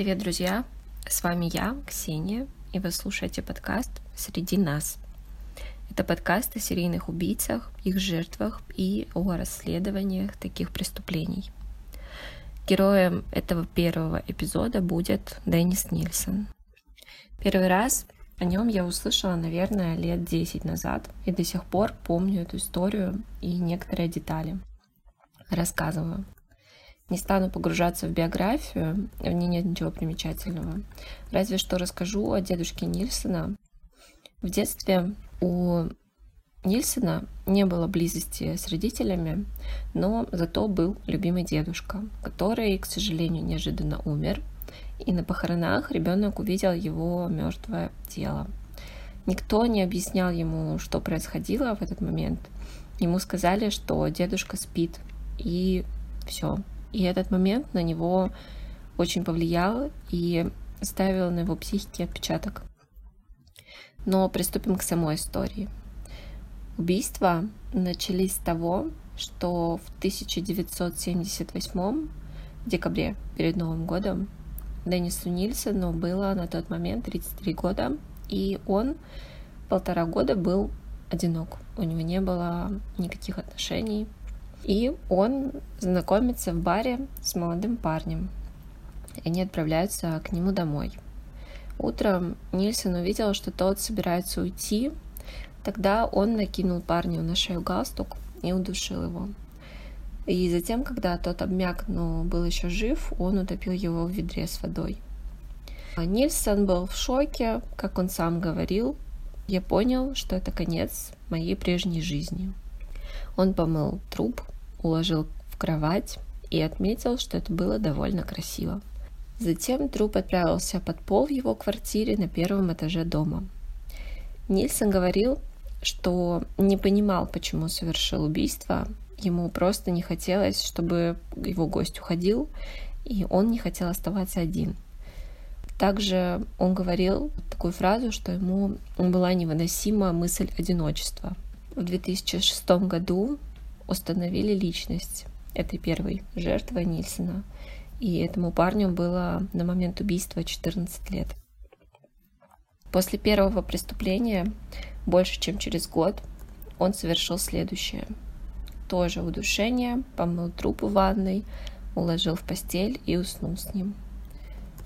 Привет, друзья! С вами я, Ксения, и вы слушаете подкаст «Среди нас». Это подкаст о серийных убийцах, их жертвах и о расследованиях таких преступлений. Героем этого первого эпизода будет Деннис Нильсон. Первый раз о нем я услышала, наверное, лет 10 назад, и до сих пор помню эту историю и некоторые детали. Рассказываю. Не стану погружаться в биографию, в ней нет ничего примечательного. Разве что расскажу о дедушке Нильсона. В детстве у Нильсона не было близости с родителями, но зато был любимый дедушка, который, к сожалению, неожиданно умер. И на похоронах ребенок увидел его мертвое тело. Никто не объяснял ему, что происходило в этот момент. Ему сказали, что дедушка спит, и все, и этот момент на него очень повлиял и ставил на его психике отпечаток. Но приступим к самой истории. Убийства начались с того, что в 1978 декабре, перед Новым годом, Деннису Нильсону было на тот момент 33 года, и он полтора года был одинок. У него не было никаких отношений, и он знакомится в баре с молодым парнем. И они отправляются к нему домой. Утром Нильсон увидел, что тот собирается уйти. Тогда он накинул парню на шею галстук и удушил его. И затем, когда тот обмяк, но был еще жив, он утопил его в ведре с водой. А Нильсон был в шоке, как он сам говорил. Я понял, что это конец моей прежней жизни. Он помыл труп, уложил в кровать и отметил, что это было довольно красиво. Затем труп отправился под пол в его квартире на первом этаже дома. Нильсон говорил, что не понимал, почему совершил убийство. Ему просто не хотелось, чтобы его гость уходил, и он не хотел оставаться один. Также он говорил такую фразу, что ему была невыносима мысль одиночества. В 2006 году установили личность этой первой жертвы Нильсона. И этому парню было на момент убийства 14 лет. После первого преступления, больше чем через год, он совершил следующее. Тоже удушение, помыл труп в ванной, уложил в постель и уснул с ним.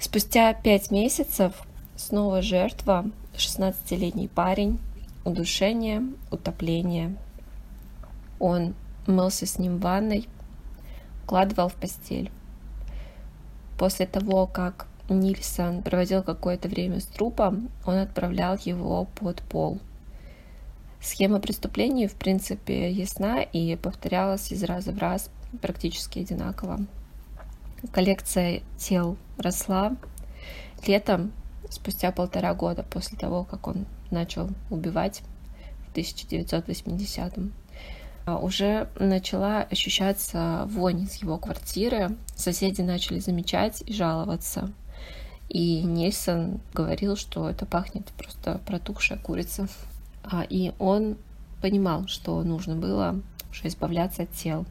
Спустя пять месяцев снова жертва, 16-летний парень, удушение, утопление. Он мылся с ним в ванной, укладывал в постель. После того, как Нильсон проводил какое-то время с трупом, он отправлял его под пол. Схема преступления, в принципе, ясна и повторялась из раза в раз практически одинаково. Коллекция тел росла. Летом, спустя полтора года после того, как он начал убивать в 1980 м а, уже начала ощущаться вонь из его квартиры. Соседи начали замечать и жаловаться. И Нельсон говорил, что это пахнет просто протухшая курица. А, и он понимал, что нужно было уже избавляться от тел.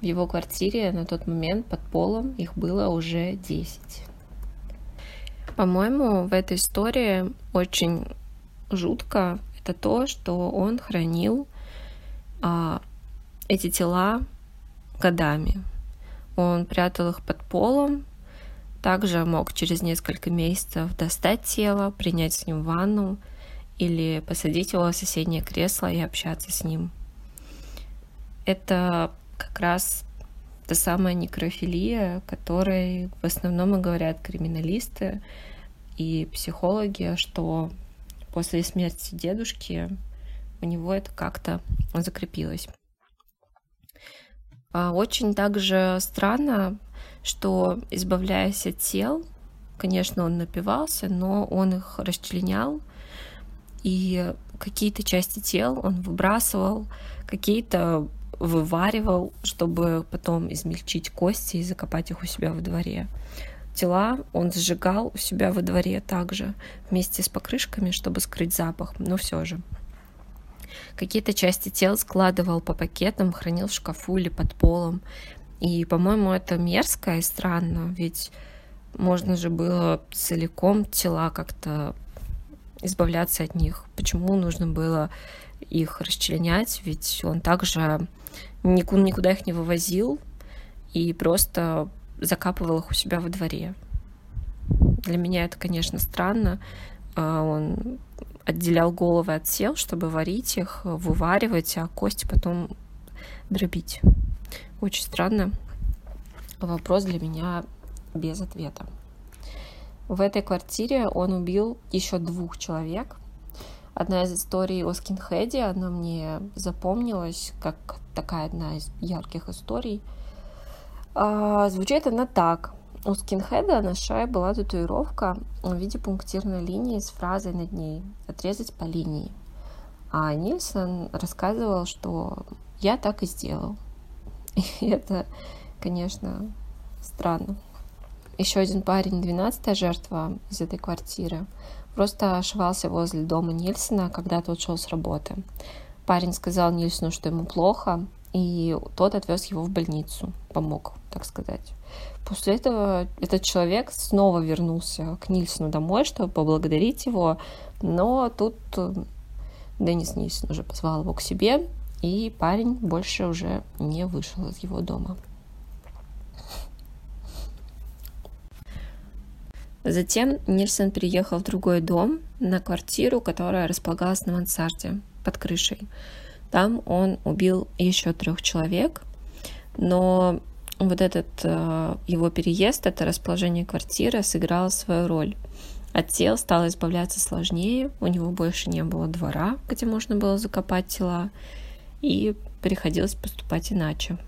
В его квартире на тот момент под полом их было уже 10. По-моему, в этой истории очень жутко это то, что он хранил а, эти тела годами. Он прятал их под полом, также мог через несколько месяцев достать тело, принять с ним ванну или посадить его в соседнее кресло и общаться с ним. Это как раз та самая некрофилия, о которой в основном и говорят криминалисты и психологи, что после смерти дедушки у него это как-то закрепилось. А, очень также странно, что избавляясь от тел, конечно, он напивался, но он их расчленял, и какие-то части тел он выбрасывал, какие-то вываривал, чтобы потом измельчить кости и закопать их у себя во дворе. Тела он сжигал у себя во дворе также вместе с покрышками, чтобы скрыть запах, но все же. Какие-то части тел складывал по пакетам, хранил в шкафу или под полом. И, по-моему, это мерзко и странно, ведь можно же было целиком тела как-то избавляться от них. Почему нужно было их расчленять? Ведь он также никуда их не вывозил и просто закапывал их у себя во дворе. Для меня это, конечно, странно. А, он отделял головы от тел, чтобы варить их, вываривать, а кости потом дробить. Очень странно. Вопрос для меня без ответа. В этой квартире он убил еще двух человек. Одна из историй о скинхеде, она мне запомнилась как такая одна из ярких историй. А, звучит она так. У скинхеда на шее была татуировка в виде пунктирной линии с фразой над ней «отрезать по линии». А Нильсон рассказывал, что я так и сделал. И это, конечно, странно. Еще один парень, 12 жертва из этой квартиры, просто ошивался возле дома Нильсона, когда тот шел с работы. Парень сказал Нильсону, что ему плохо, и тот отвез его в больницу, помог, так сказать. После этого этот человек снова вернулся к Нильсону домой, чтобы поблагодарить его, но тут э, Деннис Нильсон уже позвал его к себе, и парень больше уже не вышел из его дома. Затем Нильсон переехал в другой дом на квартиру, которая располагалась на мансарде под крышей. Там он убил еще трех человек, но вот этот э, его переезд, это расположение квартиры сыграло свою роль. От тел стало избавляться сложнее, у него больше не было двора, где можно было закопать тела, и приходилось поступать иначе.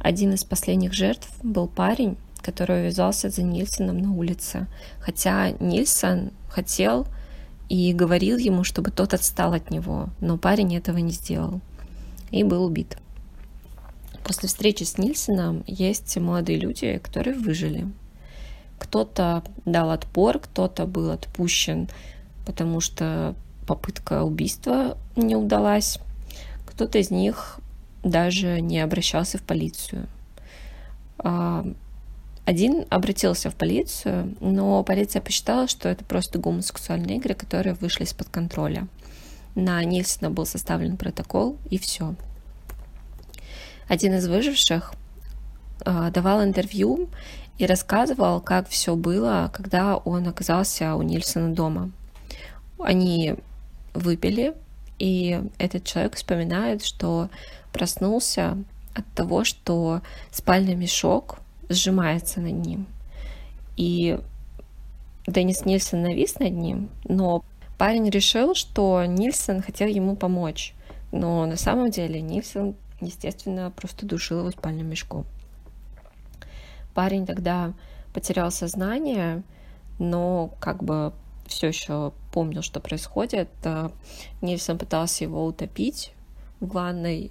Один из последних жертв был парень, который увязался за Нильсоном на улице. Хотя Нильсон хотел и говорил ему, чтобы тот отстал от него, но парень этого не сделал и был убит. После встречи с Нильсоном есть молодые люди, которые выжили. Кто-то дал отпор, кто-то был отпущен, потому что попытка убийства не удалась. Кто-то из них даже не обращался в полицию. А, один обратился в полицию, но полиция посчитала, что это просто гомосексуальные игры, которые вышли из-под контроля. На Нильсона был составлен протокол, и все. Один из выживших э, давал интервью и рассказывал, как все было, когда он оказался у Нильсона дома. Они выпили, и этот человек вспоминает, что проснулся от того, что спальный мешок сжимается над ним. И Деннис Нильсон навис над ним, но парень решил, что Нильсон хотел ему помочь. Но на самом деле Нильсон, естественно, просто душил его спальным мешком. Парень тогда потерял сознание, но как бы все еще помнил, что происходит. Нильсон пытался его утопить в ванной.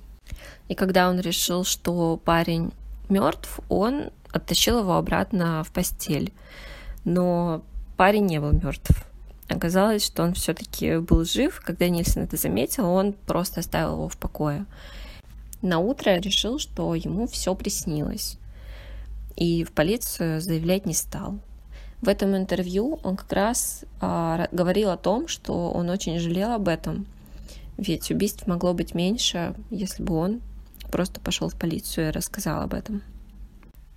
И когда он решил, что парень мертв, он оттащил его обратно в постель. Но парень не был мертв. Оказалось, что он все-таки был жив. Когда Нильсон это заметил, он просто оставил его в покое. На утро решил, что ему все приснилось. И в полицию заявлять не стал. В этом интервью он как раз а, говорил о том, что он очень жалел об этом. Ведь убийств могло быть меньше, если бы он просто пошел в полицию и рассказал об этом.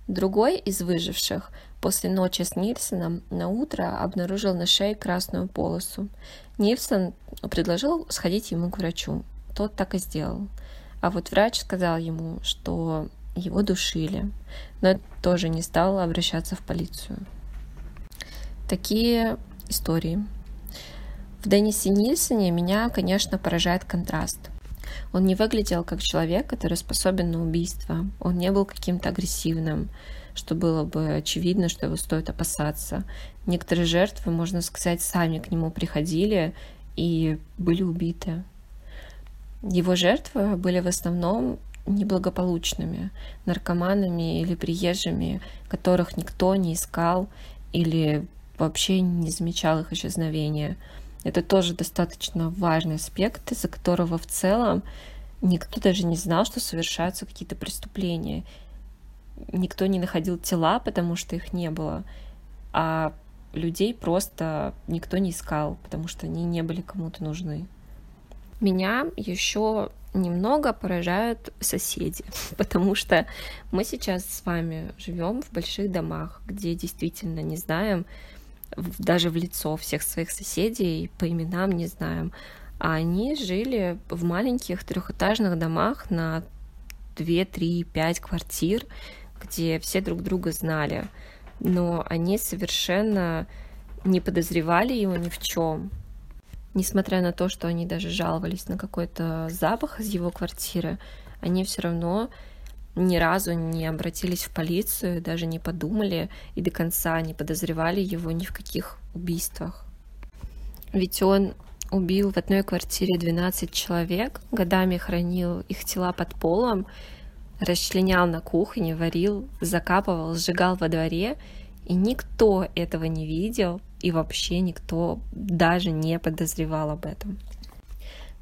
Другой из выживших после ночи с Нильсоном на утро обнаружил на шее красную полосу. Нильсон предложил сходить ему к врачу. Тот так и сделал. А вот врач сказал ему, что его душили, но тоже не стал обращаться в полицию. Такие истории. В Деннисе Нильсоне меня, конечно, поражает контраст – он не выглядел как человек, который способен на убийство. Он не был каким-то агрессивным, что было бы очевидно, что его стоит опасаться. Некоторые жертвы, можно сказать, сами к нему приходили и были убиты. Его жертвы были в основном неблагополучными, наркоманами или приезжими, которых никто не искал или вообще не замечал их исчезновения. Это тоже достаточно важный аспект, из-за которого в целом никто даже не знал, что совершаются какие-то преступления. никто не находил тела, потому что их не было, а людей просто никто не искал, потому что они не были кому-то нужны. Меня еще немного поражают соседи, потому что мы сейчас с вами живем в больших домах, где действительно не знаем даже в лицо всех своих соседей, по именам не знаем. А они жили в маленьких трехэтажных домах на 2, 3, 5 квартир, где все друг друга знали. Но они совершенно не подозревали его ни в чем несмотря на то, что они даже жаловались на какой-то запах из его квартиры, они все равно ни разу не обратились в полицию, даже не подумали и до конца не подозревали его ни в каких убийствах. Ведь он убил в одной квартире 12 человек, годами хранил их тела под полом, расчленял на кухне, варил, закапывал, сжигал во дворе, и никто этого не видел, и вообще никто даже не подозревал об этом.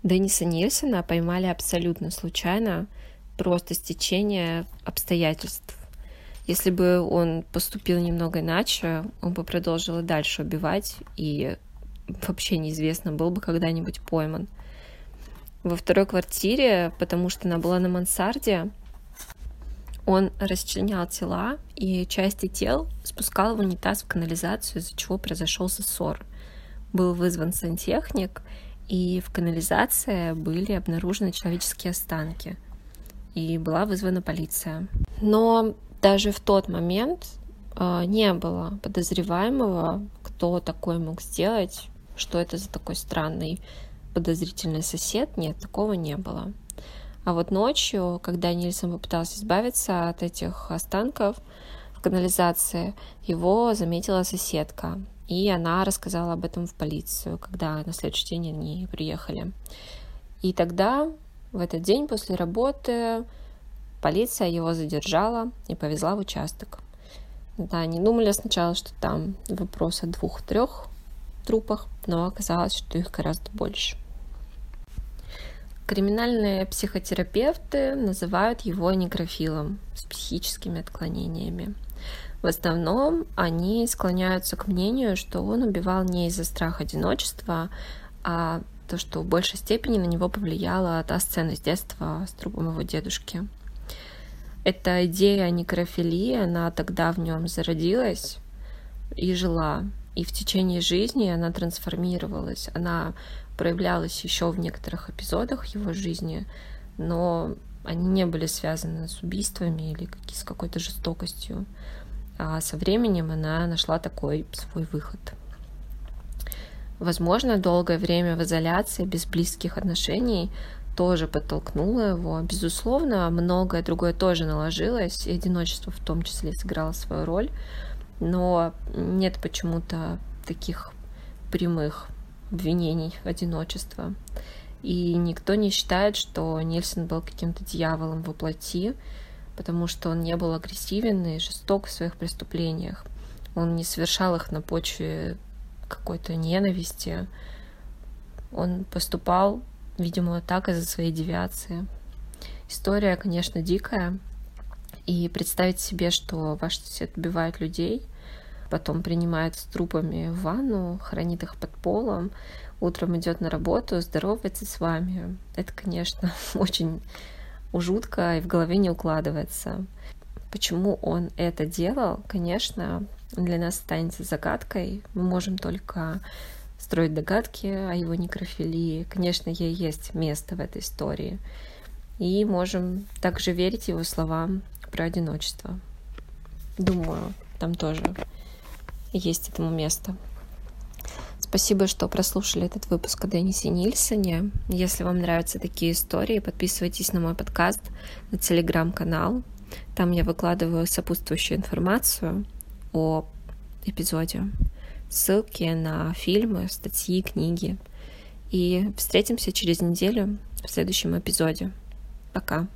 Денниса Нильсона поймали абсолютно случайно, просто стечение обстоятельств. Если бы он поступил немного иначе, он бы продолжил и дальше убивать, и вообще неизвестно, был бы когда-нибудь пойман. Во второй квартире, потому что она была на мансарде, он расчленял тела и части тел спускал в унитаз в канализацию, из-за чего произошел ссор. Был вызван сантехник, и в канализации были обнаружены человеческие останки. И была вызвана полиция. Но даже в тот момент э, не было подозреваемого, кто такой мог сделать, что это за такой странный подозрительный сосед. Нет, такого не было. А вот ночью, когда Нильсон попытался избавиться от этих останков в канализации, его заметила соседка. И она рассказала об этом в полицию, когда на следующий день они приехали. И тогда, в этот день после работы, полиция его задержала и повезла в участок. Да, они думали сначала, что там вопрос о двух-трех трупах, но оказалось, что их гораздо больше. Криминальные психотерапевты называют его некрофилом с психическими отклонениями. В основном они склоняются к мнению, что он убивал не из-за страха одиночества, а то, что в большей степени на него повлияла та сцена с детства с трупом его дедушки. Эта идея некрофилии, она тогда в нем зародилась и жила. И в течение жизни она трансформировалась. Она проявлялось еще в некоторых эпизодах его жизни, но они не были связаны с убийствами или с какой-то жестокостью. А со временем она нашла такой свой выход. Возможно, долгое время в изоляции, без близких отношений, тоже подтолкнуло его. Безусловно, многое другое тоже наложилось, и одиночество в том числе сыграло свою роль, но нет почему-то таких прямых обвинений одиночества. И никто не считает, что Нильсон был каким-то дьяволом во плоти, потому что он не был агрессивен и жесток в своих преступлениях. Он не совершал их на почве какой-то ненависти. Он поступал, видимо, так из-за своей девиации. История, конечно, дикая. И представить себе, что ваш сосед убивает людей — потом принимает с трупами в ванну, хранит их под полом, утром идет на работу, здоровается с вами. Это, конечно, очень жутко и в голове не укладывается. Почему он это делал, конечно, для нас останется загадкой. Мы можем только строить догадки о его некрофилии. Конечно, ей есть место в этой истории. И можем также верить его словам про одиночество. Думаю, там тоже есть этому место. Спасибо, что прослушали этот выпуск о Деннисе Нильсоне. Если вам нравятся такие истории, подписывайтесь на мой подкаст, на телеграм-канал. Там я выкладываю сопутствующую информацию о эпизоде, ссылки на фильмы, статьи, книги. И встретимся через неделю в следующем эпизоде. Пока.